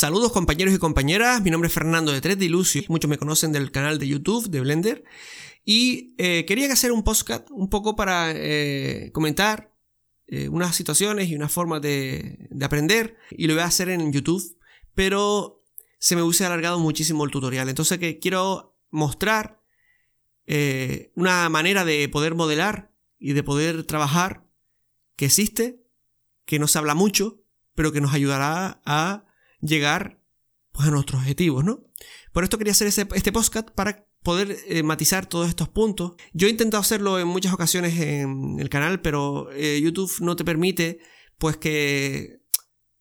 Saludos compañeros y compañeras, mi nombre es Fernando de 3 de Ilusio, muchos me conocen del canal de YouTube de Blender. Y eh, quería hacer un podcast un poco para eh, comentar eh, unas situaciones y unas formas de, aprender. Y lo voy a hacer en YouTube, pero se me hubiese alargado muchísimo el tutorial, entonces que quiero mostrar una manera de poder modelar y de poder trabajar que existe, que no se habla mucho, pero que nos ayudará a llegar pues, a nuestros objetivos, ¿no? Por esto quería hacer este podcast para poder eh, matizar todos estos puntos. Yo he intentado hacerlo en muchas ocasiones en el canal, pero eh, YouTube no te permite pues que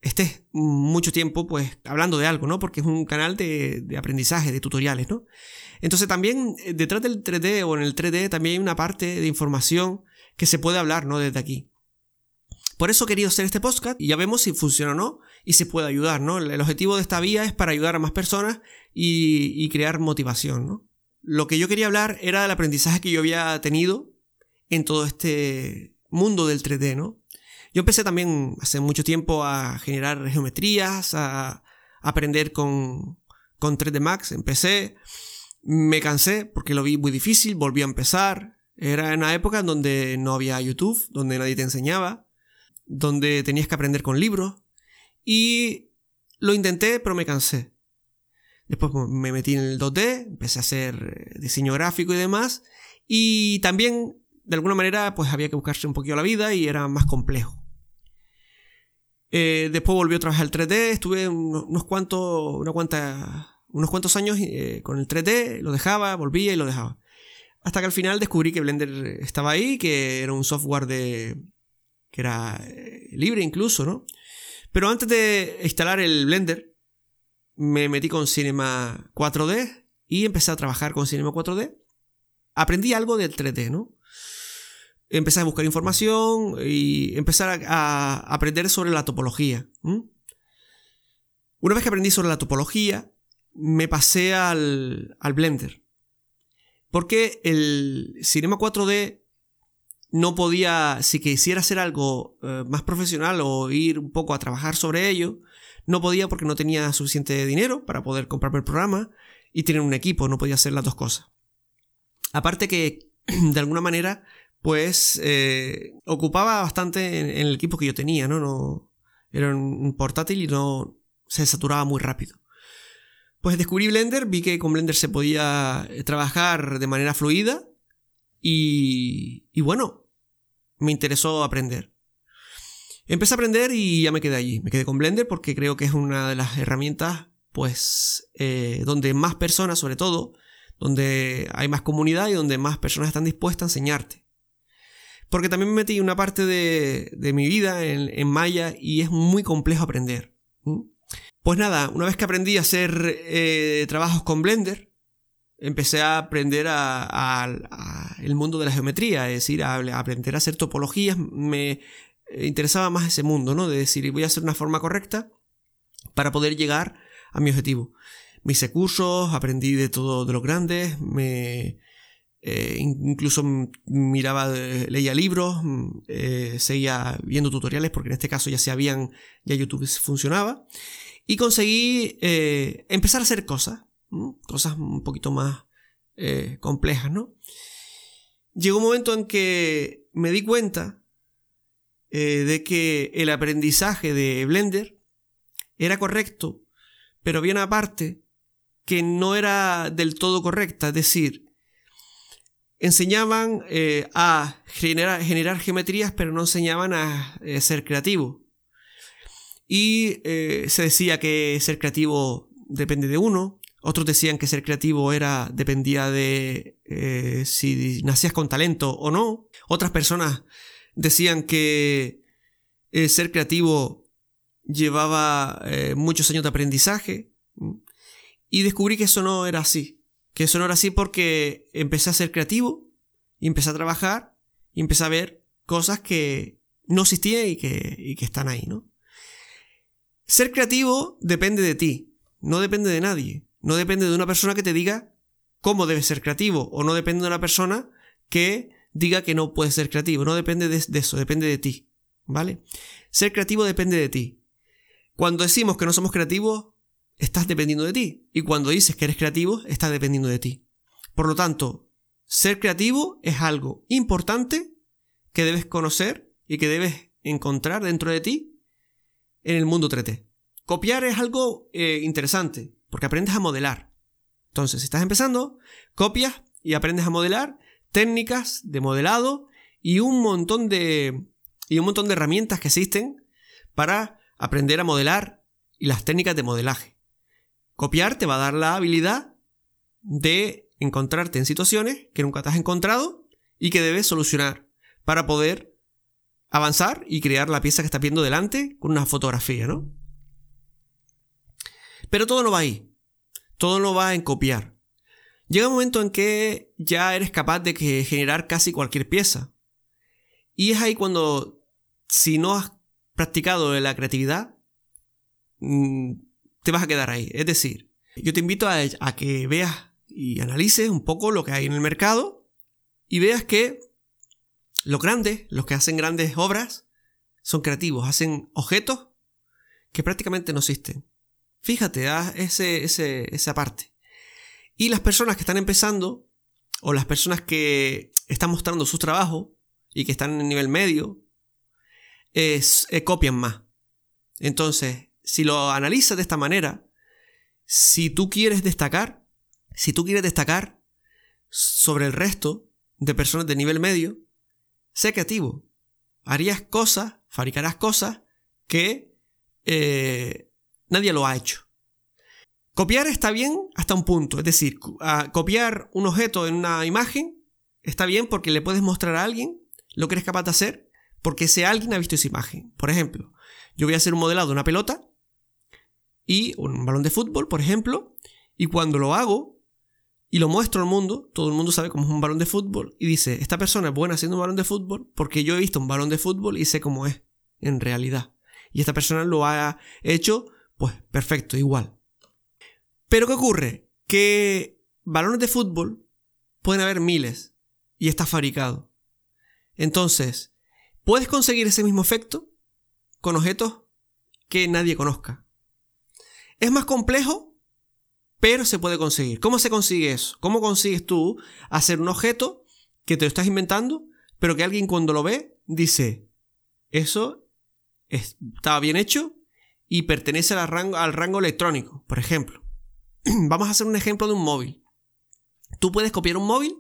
estés mucho tiempo pues hablando de algo, ¿no? Porque es un canal de, de, aprendizaje, de tutoriales, ¿no? Entonces también eh, detrás del 3D o en el 3D también hay una parte de información que se puede hablar, ¿no? Desde aquí. Por eso he querido hacer este podcast y ya vemos si funciona o no y se puede ayudar, ¿no? El objetivo de esta vía es para ayudar a más personas y, crear motivación, ¿no? Lo que yo quería hablar era del aprendizaje que yo había tenido en todo este mundo del 3D, ¿no? Yo empecé también hace mucho tiempo a generar geometrías, a aprender con, con 3D Max. Empecé, me cansé porque lo vi muy difícil, volví a empezar. Era en una época en donde no había YouTube, donde nadie te enseñaba donde tenías que aprender con libros. Y lo intenté, pero me cansé. Después me metí en el 2D, empecé a hacer eh, diseño gráfico y demás. Y también, de alguna manera, pues había que buscarse un poquito la vida y era más complejo. Eh, después volví otra vez al 3D, estuve unos cuantos, una unos cuantos años eh, con el 3D, lo dejaba, volvía y lo dejaba. Hasta que al final descubrí que Blender estaba ahí, que era un software de, que era libre incluso, ¿no? Pero antes de instalar el Blender, me metí con Cinema 4D y empecé a trabajar con Cinema 4D. Aprendí algo del 3D, ¿no? Empecé a buscar información y empezar a, aprender sobre la topología. Una vez que aprendí sobre la topología, me pasé al, al Blender. Porque el Cinema 4D no podía, si quisiera hacer algo eh, más profesional o ir un poco a trabajar sobre ello, no podía porque no tenía suficiente dinero para poder comprarme el programa y tener un equipo, no podía hacer las dos cosas. Aparte que, de alguna manera, pues eh, ocupaba bastante en, el equipo que yo tenía, ¿no? no era un portátil y no se saturaba muy rápido. Pues descubrí Blender, vi que con Blender se podía trabajar de manera fluida y, bueno, me interesó aprender. Empecé a aprender y ya me quedé allí. Me quedé con Blender porque creo que es una de las herramientas, pues, eh, donde más personas, sobre todo, donde hay más comunidad y donde más personas están dispuestas a enseñarte. Porque también me metí una parte de, de mi vida en, Maya y es muy complejo aprender. Pues nada, una vez que aprendí a hacer eh, trabajos con Blender, empecé a aprender a, el mundo de la geometría, es decir, a, aprender a hacer topologías. Me interesaba más ese mundo, ¿no? De decir, voy a hacer una forma correcta para poder llegar a mi objetivo. Me hice cursos, aprendí de todo de los grandes, me eh, incluso miraba, leía libros, eh, seguía viendo tutoriales, porque en este caso ya se habían, ya YouTube funcionaba, y conseguí eh, empezar a hacer cosas cosas un poquito más eh, complejas, ¿no? Llegó un momento en que me di cuenta eh, de que el aprendizaje de Blender era correcto, pero había una parte que no era del todo correcta, es decir, enseñaban eh, a generar, generar, geometrías, pero no enseñaban a ser creativo. Y se decía que ser creativo depende de uno, otros decían que ser creativo era dependía de eh, si nacías con talento o no. Otras personas decían que eh, ser creativo llevaba eh, muchos años de aprendizaje. Y descubrí que eso no era así. Que eso no era así porque empecé a ser creativo empecé a trabajar y empecé a ver cosas que no existían y que, y que están ahí, ¿no? Ser creativo depende de ti, no depende de nadie. No depende de una persona que te diga cómo debes ser creativo, o no depende de una persona que diga que no puedes ser creativo. No depende de, eso, depende de ti. ¿Vale? Ser creativo depende de ti. Cuando decimos que no somos creativos, estás dependiendo de ti. Y cuando dices que eres creativo, estás dependiendo de ti. Por lo tanto, ser creativo es algo importante que debes conocer y que debes encontrar dentro de ti en el mundo 3D. Copiar es algo eh, interesante porque aprendes a modelar. Entonces, si estás empezando, copias y aprendes a modelar técnicas de modelado y un montón de y un montón de herramientas que existen para aprender a modelar y las técnicas de modelaje. Copiar te va a dar la habilidad de encontrarte en situaciones que nunca te has encontrado y que debes solucionar para poder avanzar y crear la pieza que estás viendo delante con una fotografía, ¿no? Pero todo no va ahí. Todo no va en copiar. Llega un momento en que ya eres capaz de generar casi cualquier pieza. Y es ahí cuando, si no has practicado la creatividad, mm, te vas a quedar ahí. Es decir, yo te invito a, a que veas y analices un poco lo que hay en el mercado y veas que los grandes, los que hacen grandes obras, son creativos, hacen objetos que prácticamente no existen. Fíjate, haz ese, esa parte. Y las personas que están empezando, o las personas que están mostrando su trabajo y que están en nivel medio, es, eh, copian más. Entonces, si lo analizas de esta manera, si tú quieres destacar, si tú quieres destacar sobre el resto de personas de nivel medio, sé creativo. Harías cosas, fabricarás cosas que eh, nadie lo ha hecho. Copiar está bien hasta un punto, es decir, copiar un objeto en una imagen está bien porque le puedes mostrar a alguien lo que eres capaz de hacer porque ese alguien ha visto esa imagen. Por ejemplo, yo voy a hacer un modelado de una pelota y un balón de fútbol, por ejemplo, y cuando lo hago y lo muestro al mundo, todo el mundo sabe cómo es un balón de fútbol y dice, esta persona es buena haciendo un balón de fútbol porque yo he visto un balón de fútbol y sé cómo es en realidad. Y esta persona lo ha hecho, pues perfecto, igual. Pero ¿qué ocurre? Que balones de fútbol pueden haber miles y está fabricado. Entonces, puedes conseguir ese mismo efecto con objetos que nadie conozca. Es más complejo, pero se puede conseguir. ¿Cómo se consigue eso? ¿Cómo consigues tú hacer un objeto que te lo estás inventando, pero que alguien cuando lo ve dice, eso estaba bien hecho y pertenece al rango, al rango electrónico, por ejemplo? vamos a hacer un ejemplo de un móvil. Tú puedes copiar un móvil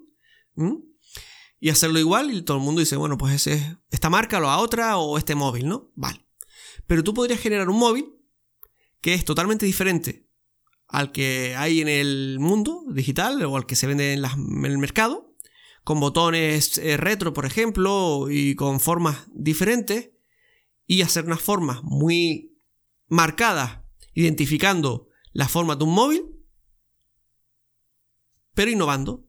y hacerlo igual y todo el mundo dice, bueno, pues ese es esta marca o a otra o este móvil, ¿no? Vale. Pero tú podrías generar un móvil que es totalmente diferente al que hay en el mundo digital o al que se vende en, el mercado, con botones eh, retro, por ejemplo, y con formas diferentes, y hacer unas formas muy marcadas, identificando la forma de un móvil pero innovando.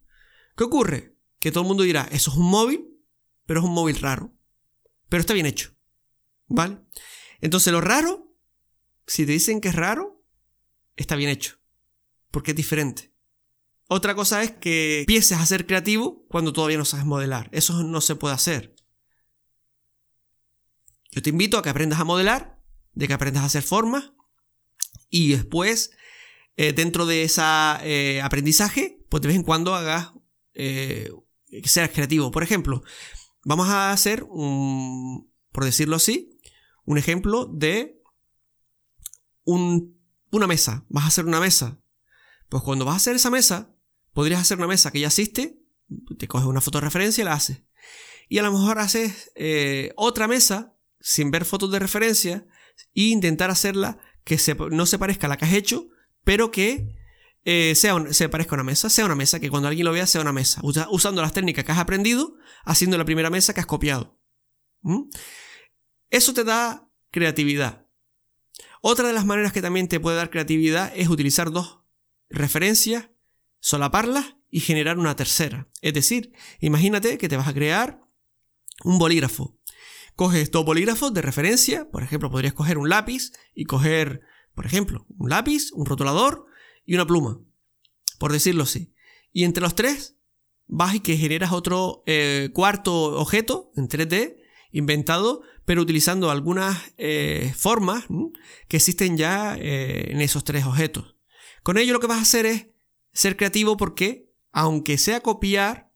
¿Qué ocurre? Que todo el mundo dirá, eso es un móvil, pero es un móvil raro. Pero está bien hecho. ¿Vale? Entonces lo raro, si te dicen que es raro, está bien hecho. Porque es diferente. Otra cosa es que empieces a ser creativo cuando todavía no sabes modelar. Eso no se puede hacer. Yo te invito a que aprendas a modelar, de que aprendas a hacer formas y después eh, dentro de ese eh, aprendizaje, pues de vez en cuando hagas, eh, que seas creativo. Por ejemplo, vamos a hacer un, por decirlo así, un ejemplo de una mesa. Vas a hacer una mesa. Pues cuando vas a hacer esa mesa, podrías hacer una mesa que ya existe, te coges una foto de referencia y la haces. Y a lo mejor haces otra mesa sin ver fotos de referencia e intentar hacerla que no se parezca a la que has hecho, pero que eh, sea se parezca a una mesa, sea una mesa, que cuando alguien lo vea sea una mesa, usando las técnicas que has aprendido, haciendo la primera mesa que has copiado. Eso te da creatividad. Otra de las maneras que también te puede dar creatividad es utilizar dos referencias, solaparlas y generar una tercera. Es decir, imagínate que te vas a crear un bolígrafo. Coges dos bolígrafos de referencia, por ejemplo, podrías coger un lápiz y coger por ejemplo, un lápiz, un rotulador y una pluma, por decirlo así. Y entre los tres vas y que generas otro eh, cuarto objeto en 3D inventado, pero utilizando algunas eh, formas que existen ya eh, en esos tres objetos. Con ello lo que vas a hacer es ser creativo porque, aunque sea copiar,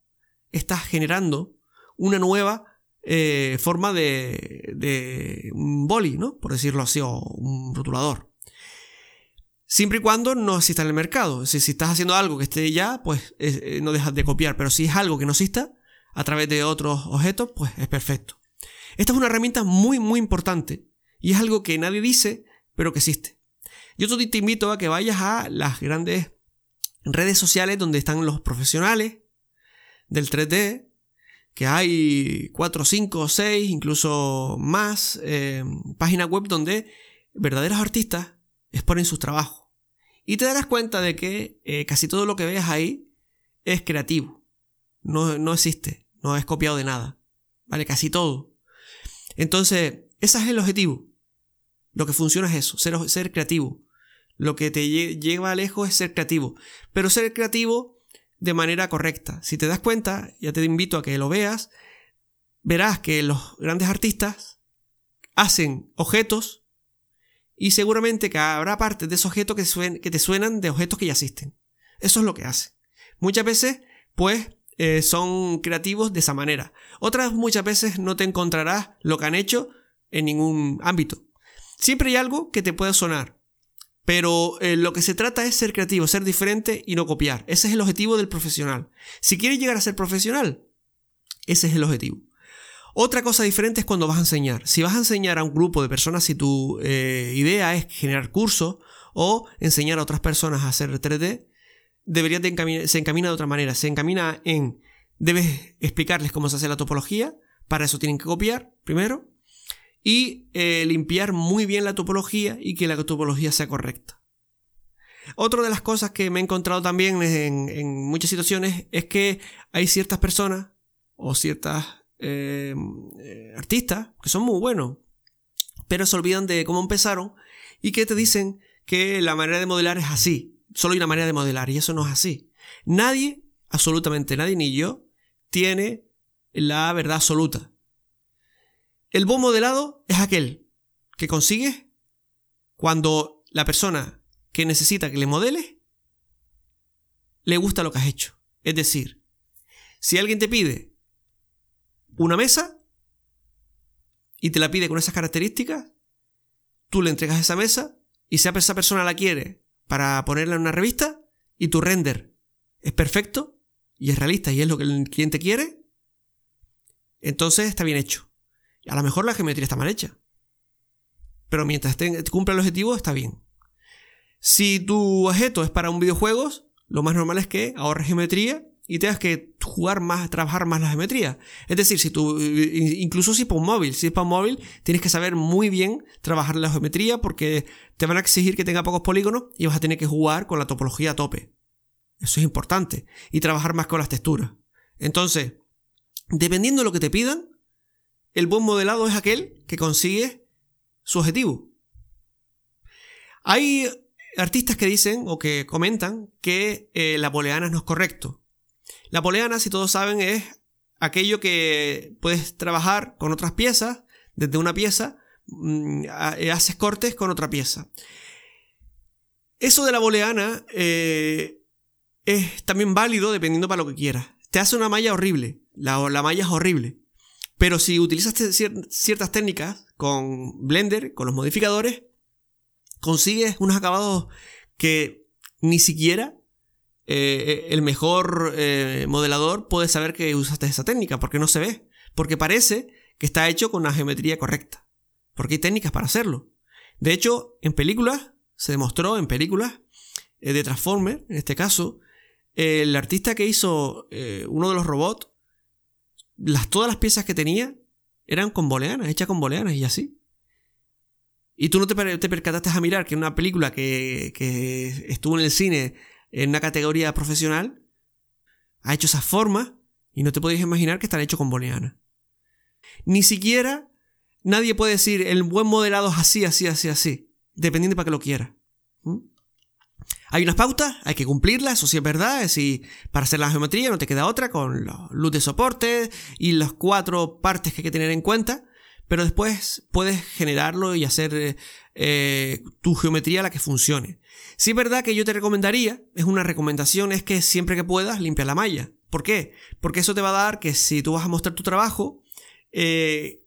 estás generando una nueva eh, forma de, de, un boli, ¿no? Por decirlo así, o un rotulador. Siempre y cuando no exista en el mercado. Si, estás haciendo algo que esté ya, pues no dejas de copiar. Pero si es algo que no exista, a través de otros objetos, pues es perfecto. Esta es una herramienta muy, muy importante y es algo que nadie dice, pero que existe. Yo te invito a que vayas a las grandes redes sociales donde están los profesionales del 3D, que hay 4, 5, 6, incluso más eh, páginas web donde verdaderos artistas exponen sus trabajos. Y te darás cuenta de que eh, casi todo lo que ves ahí es creativo. No, no existe, no es copiado de nada. ¿Vale? Casi todo. Entonces, ese es el objetivo. Lo que funciona es eso, ser, ser creativo. Lo que te lleva lejos es ser creativo. Pero ser creativo de manera correcta. Si te das cuenta, ya te invito a que lo veas, verás que los grandes artistas hacen objetos y seguramente que habrá partes de esos objetos que, te suenan de objetos que ya existen. Eso es lo que hacen. Muchas veces, pues, eh, son creativos de esa manera. Otras muchas veces no te encontrarás lo que han hecho en ningún ámbito. Siempre hay algo que te puede sonar, pero eh, lo que se trata es ser creativo, ser diferente y no copiar. Ese es el objetivo del profesional. Si quieres llegar a ser profesional, ese es el objetivo. Otra cosa diferente es cuando vas a enseñar. Si vas a enseñar a un grupo de personas, si tu eh, idea es generar cursos o enseñar a otras personas a hacer 3D, debería de se encamina de otra manera. Se encamina en, debes explicarles cómo se hace la topología, para eso tienen que copiar primero, y eh, limpiar muy bien la topología y que la topología sea correcta. Otra de las cosas que me he encontrado también en, muchas situaciones es que hay ciertas personas o ciertas eh, artistas que son muy buenos, pero se olvidan de cómo empezaron y que te dicen que la manera de modelar es así solo hay una manera de modelar y eso no es así. Nadie, absolutamente nadie, ni yo, tiene la verdad absoluta. El buen modelado es aquel que consigues cuando la persona que necesita que le modele le gusta lo que has hecho. Es decir, si alguien te pide una mesa y te la pide con esas características, tú le entregas esa mesa y si esa persona la quiere para ponerla en una revista y tu render es perfecto y es realista y es lo que el cliente quiere, entonces está bien hecho. A lo mejor la geometría está mal hecha. Pero mientras cumpla el objetivo, está bien. Si tu objeto es para un videojuego, lo más normal es que ahorres geometría y tengas que jugar más, trabajar más la geometría. Es decir, si tú, incluso si para un móvil, si es para un móvil, tienes que saber muy bien trabajar la geometría porque te van a exigir que tenga pocos polígonos y vas a tener que jugar con la topología a tope. Eso es importante. Y trabajar más con las texturas. Entonces, dependiendo de lo que te pidan, el buen modelado es aquel que consigue su objetivo. Hay artistas que dicen o que comentan que eh, la booleana no es correcto. La booleana, si todos saben, es aquello que puedes trabajar con otras piezas, desde una pieza, mm, haces cortes con otra pieza. Eso de la booleana eh, es también válido dependiendo para lo que quieras. Te hace una malla horrible, la malla es horrible. Pero si utilizas ciertas técnicas con Blender, con los modificadores, consigues unos acabados que ni siquiera eh, eh, el mejor eh, modelador puede saber que usaste esa técnica, porque no se ve, porque parece que está hecho con la geometría correcta, porque hay técnicas para hacerlo. De hecho, en películas, se demostró en películas de Transformer, en este caso, el artista que hizo uno de los robots, las, todas las piezas que tenía eran con boleanas, hechas con boleanas y así. Y tú no te, percataste a mirar que una película que, que estuvo en el cine en una categoría profesional, ha hecho esa forma y no te podéis imaginar que están hechos con booleana. Ni siquiera nadie puede decir el buen modelado es así, así, así, así, dependiendo para que lo quiera. Hay unas pautas, hay que cumplirlas, eso sí es verdad, decir, para hacer la geometría no te queda otra con la luz de soporte y las cuatro partes que hay que tener en cuenta, pero después puedes generarlo y hacer eh, tu geometría la que funcione. Si es verdad que yo te recomendaría, es una recomendación, es que siempre que puedas limpia la malla. ¿Por qué? Porque eso te va a dar que si tú vas a mostrar tu trabajo, eh,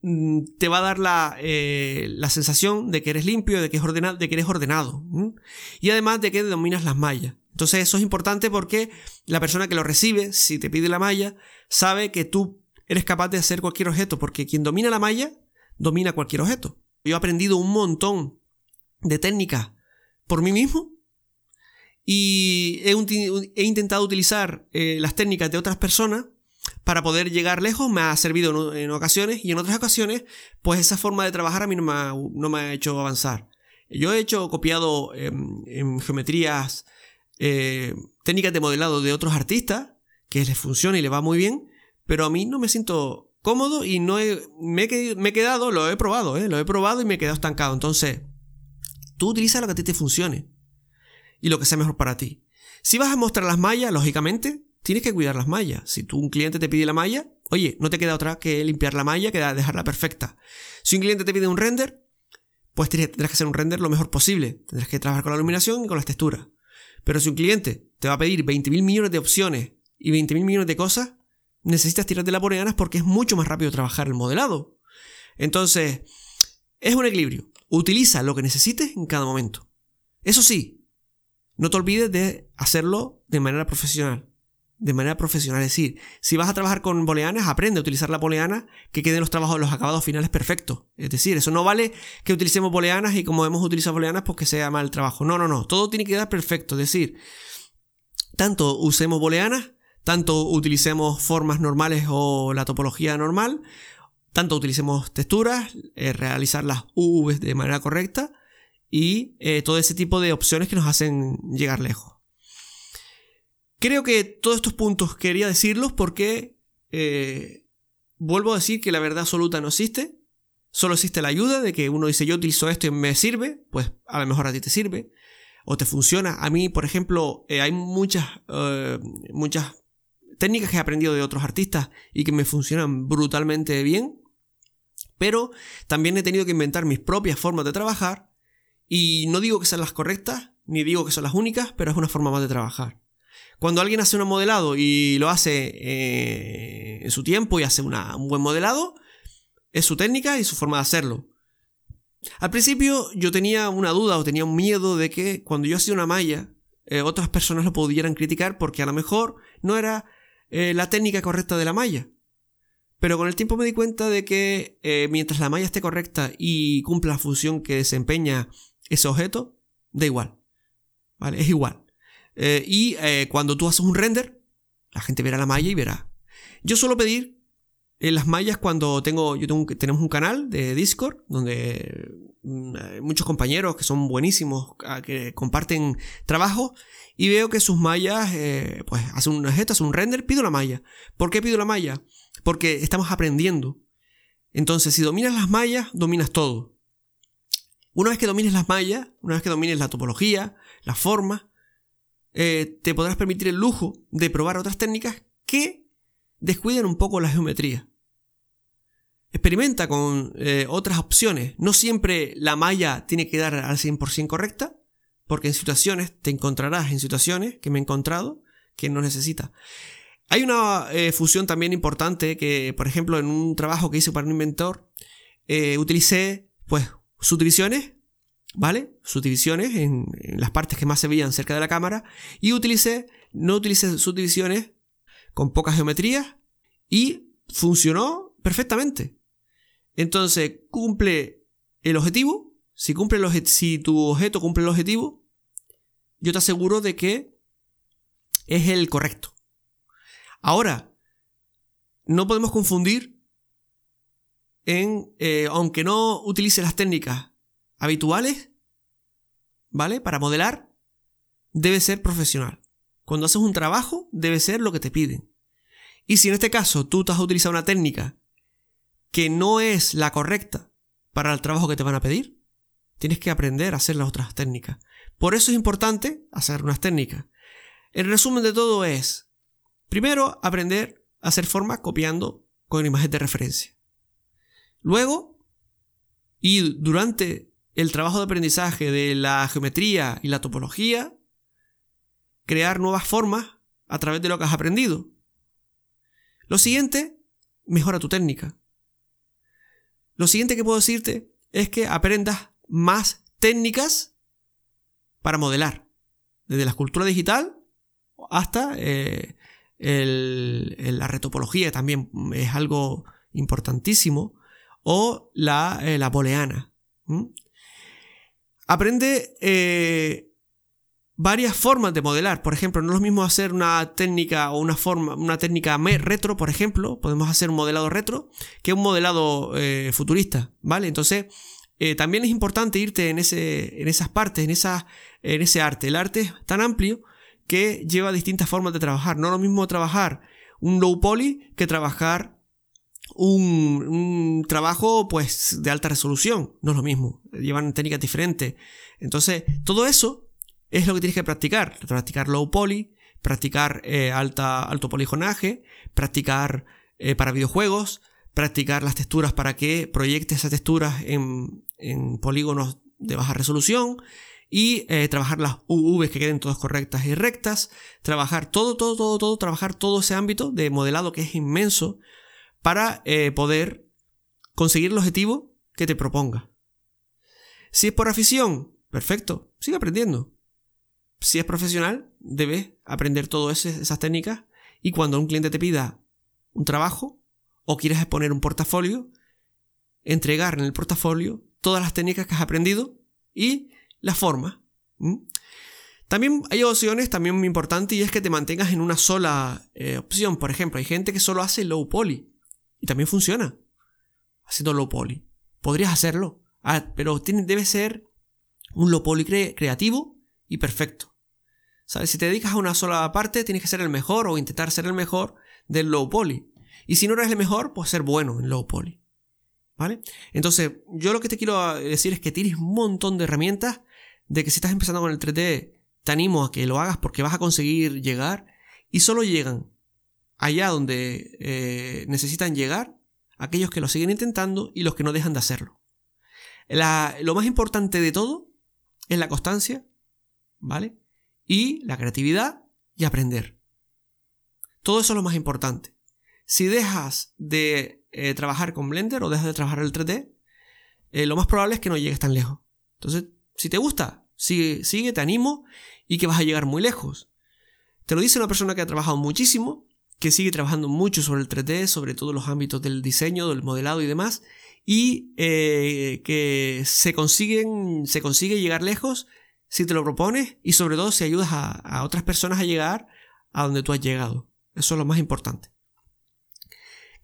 te va a dar la, eh, la, sensación de que eres limpio, de que, ordenado, de que eres ordenado. Y además de que dominas las mallas. Entonces eso es importante porque la persona que lo recibe, si te pide la malla, sabe que tú eres capaz de hacer cualquier objeto, porque quien domina la malla, domina cualquier objeto. Yo he aprendido un montón de técnicas por mí mismo y he, intentado utilizar eh, las técnicas de otras personas para poder llegar lejos. Me ha servido en, ocasiones y en otras ocasiones, pues esa forma de trabajar a mí no me ha, hecho avanzar. Yo he hecho copiado en geometrías, eh, técnicas de modelado de otros artistas que les funciona y les va muy bien, pero a mí no me siento cómodo y no me, he, quedado, lo he probado, ¿eh? lo he probado y me he quedado estancado. Entonces, tú utiliza lo que a ti te funcione y lo que sea mejor para ti. Si vas a mostrar las mallas, lógicamente, tienes que cuidar las mallas. Si tú, un cliente te pide la malla, oye, no te queda otra que limpiar la malla, que dejarla perfecta. Si un cliente te pide un render, pues tendrás que hacer un render lo mejor posible. Tendrás que trabajar con la iluminación y con las texturas. Pero si un cliente te va a pedir 20.000 millones de opciones y 20.000 millones de cosas, necesitas tirar de la boreanas porque es mucho más rápido trabajar el modelado. Entonces, es un equilibrio. Utiliza lo que necesites en cada momento. Eso sí, no te olvides de hacerlo de manera profesional. De manera profesional. Es decir, si vas a trabajar con boleanas, aprende a utilizar la boleana que queden los trabajos, los acabados finales perfectos. Es decir, eso no vale que utilicemos boleanas y como hemos utilizado boleanas, pues que sea mal trabajo. No, no, no. Todo tiene que quedar perfecto. Es decir, tanto usemos boleanas tanto utilicemos formas normales o la topología normal, tanto utilicemos texturas, eh, realizar las UVs de manera correcta y eh, todo ese tipo de opciones que nos hacen llegar lejos. Creo que todos estos puntos quería decirlos porque eh, vuelvo a decir que la verdad absoluta no existe. Solo existe la ayuda de que uno dice yo utilizo esto y me sirve, pues a lo mejor a ti te sirve o te funciona. A mí, por ejemplo, hay muchas, muchas técnicas que he aprendido de otros artistas y que me funcionan brutalmente bien, pero también he tenido que inventar mis propias formas de trabajar y no digo que sean las correctas, ni digo que son las únicas, pero es una forma más de trabajar. Cuando alguien hace un modelado y lo hace eh, en su tiempo y hace un buen modelado, es su técnica y su forma de hacerlo. Al principio yo tenía una duda o tenía un miedo de que cuando yo hacía una malla, eh, otras personas lo pudieran criticar porque a lo mejor no era eh, la técnica correcta de la malla. Pero con el tiempo me di cuenta de que mientras la malla esté correcta y cumpla la función que desempeña ese objeto, da igual. ¿Vale? Es igual. Eh, y cuando tú haces un render, la gente verá la malla y verá. Yo suelo pedir en las mallas cuando tengo, yo tengo, tenemos un canal de Discord donde mm, muchos compañeros que son buenísimos, que comparten trabajo y veo que sus mallas, eh, pues hace un objeto, hace un render, pido la malla. ¿Por qué pido la malla? Porque estamos aprendiendo. Entonces, si dominas las mallas, dominas todo. Una vez que domines las mallas, una vez que domines la topología, la forma, eh, te podrás permitir el lujo de probar otras técnicas que descuiden un poco la geometría. Experimenta con eh, otras opciones. No siempre la malla tiene que dar al 100% correcta porque en situaciones te encontrarás en situaciones que me he encontrado que no necesita. Hay una eh, fusión también importante que, por ejemplo, en un trabajo que hice para un inventor, utilicé pues subdivisiones, ¿vale? Subdivisiones en, en, las partes que más se veían cerca de la cámara y utilicé, no utilicé subdivisiones con pocas geometrías y funcionó perfectamente. Entonces cumple el objetivo si, cumple si tu objeto cumple el objetivo, yo te aseguro de que es el correcto. Ahora, no podemos confundir en, eh, aunque no utilice las técnicas habituales, ¿vale? Para modelar, debe ser profesional. Cuando haces un trabajo, debe ser lo que te piden. Y si en este caso tú te has utilizado una técnica que no es la correcta para el trabajo que te van a pedir, Tienes que aprender a hacer las otras técnicas. Por eso es importante hacer unas técnicas. El resumen de todo es, primero, aprender a hacer formas copiando con imagen de referencia. Luego, y durante el trabajo de aprendizaje de la geometría y la topología, crear nuevas formas a través de lo que has aprendido. Lo siguiente, mejora tu técnica. Lo siguiente que puedo decirte es que aprendas más técnicas para modelar, desde la escultura digital hasta eh, la retopología, también es algo importantísimo, o la, eh, la. Aprende eh, varias formas de modelar. Por ejemplo, no es lo mismo hacer una técnica o una forma, una técnica retro, por ejemplo, podemos hacer un modelado retro, que un modelado eh, futurista, ¿vale? Entonces, eh, también es importante irte en, ese, en esas partes, en, esa, en ese arte. El arte es tan amplio que lleva distintas formas de trabajar. No es lo mismo trabajar un low poly que trabajar un, trabajo pues de alta resolución. No es lo mismo. Llevan técnicas diferentes. Entonces, todo eso es lo que tienes que practicar. Practicar low poly, practicar eh, alta, alto poligonaje, practicar eh, para videojuegos, practicar las texturas para que proyectes esas texturas en, polígonos de baja resolución y eh, trabajar las UVs que queden todas correctas y rectas, trabajar todo, todo, todo, todo, trabajar todo ese ámbito de modelado que es inmenso para poder conseguir el objetivo que te proponga. Si es por afición, perfecto, sigue aprendiendo si es profesional, debes aprender todas esas técnicas y cuando un cliente te pida un trabajo o quieres exponer un portafolio, entregar en el portafolio todas las técnicas que has aprendido y la forma. También hay opciones también muy importantes y es que te mantengas en una sola eh, opción. Por ejemplo, hay gente que solo hace low poly y también funciona haciendo low poly. Podrías hacerlo, ah, pero debe ser un low poly creativo y perfecto. ¿Sabes? Si te dedicas a una sola parte, tienes que ser el mejor o intentar ser el mejor del low poly. Y si no eres el mejor, pues ser bueno en low poly. ¿Vale? Entonces, yo lo que te quiero decir es que tienes un montón de herramientas de que si estás empezando con el 3D, te animo a que lo hagas porque vas a conseguir llegar y solo llegan allá donde eh, necesitan llegar aquellos que lo siguen intentando y los que no dejan de hacerlo. lo más importante de todo es la constancia ¿vale? Y la creatividad y aprender. Todo eso es lo más importante. Si dejas de eh, trabajar con Blender o dejas de trabajar el 3D, eh, lo más probable es que no llegues tan lejos. Entonces, si te gusta, sigue, sigue, te animo y que vas a llegar muy lejos. Te lo dice una persona que ha trabajado muchísimo, que sigue trabajando mucho sobre el 3D, sobre todos los ámbitos del diseño, del modelado y demás, y eh, que se consiguen, se consigue llegar lejos si te lo propones y sobre todo si ayudas a, otras personas a llegar a donde tú has llegado. Eso es lo más importante.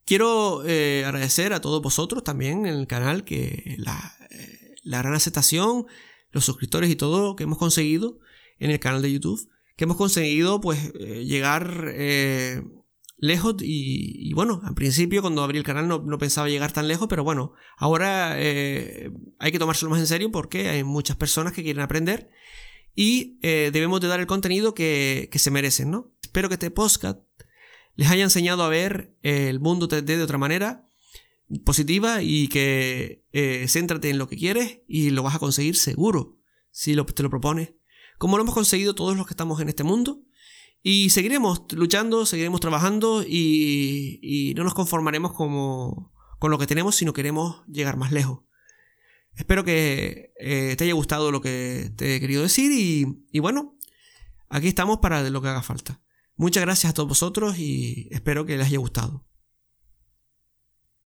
Quiero eh, agradecer a todos vosotros también en el canal que la, eh, gran aceptación, los suscriptores y todo lo que hemos conseguido en el canal de YouTube, que hemos conseguido pues llegar lejos y, bueno, al principio cuando abrí el canal no, pensaba llegar tan lejos, pero bueno, ahora eh, hay que tomárselo más en serio porque hay muchas personas que quieren aprender y eh, debemos de dar el contenido que, se merecen, ¿no? Espero que este podcast les haya enseñado a ver el mundo 3D de otra manera positiva y que eh, céntrate en lo que quieres y lo vas a conseguir seguro si te lo propones. Como lo hemos conseguido todos los que estamos en este mundo y seguiremos luchando, seguiremos trabajando y, no nos conformaremos como, con lo que tenemos, sino queremos llegar más lejos. Espero que eh, te haya gustado lo que te he querido decir y, y bueno, aquí estamos para lo que haga falta. Muchas gracias a todos vosotros y espero que les haya gustado.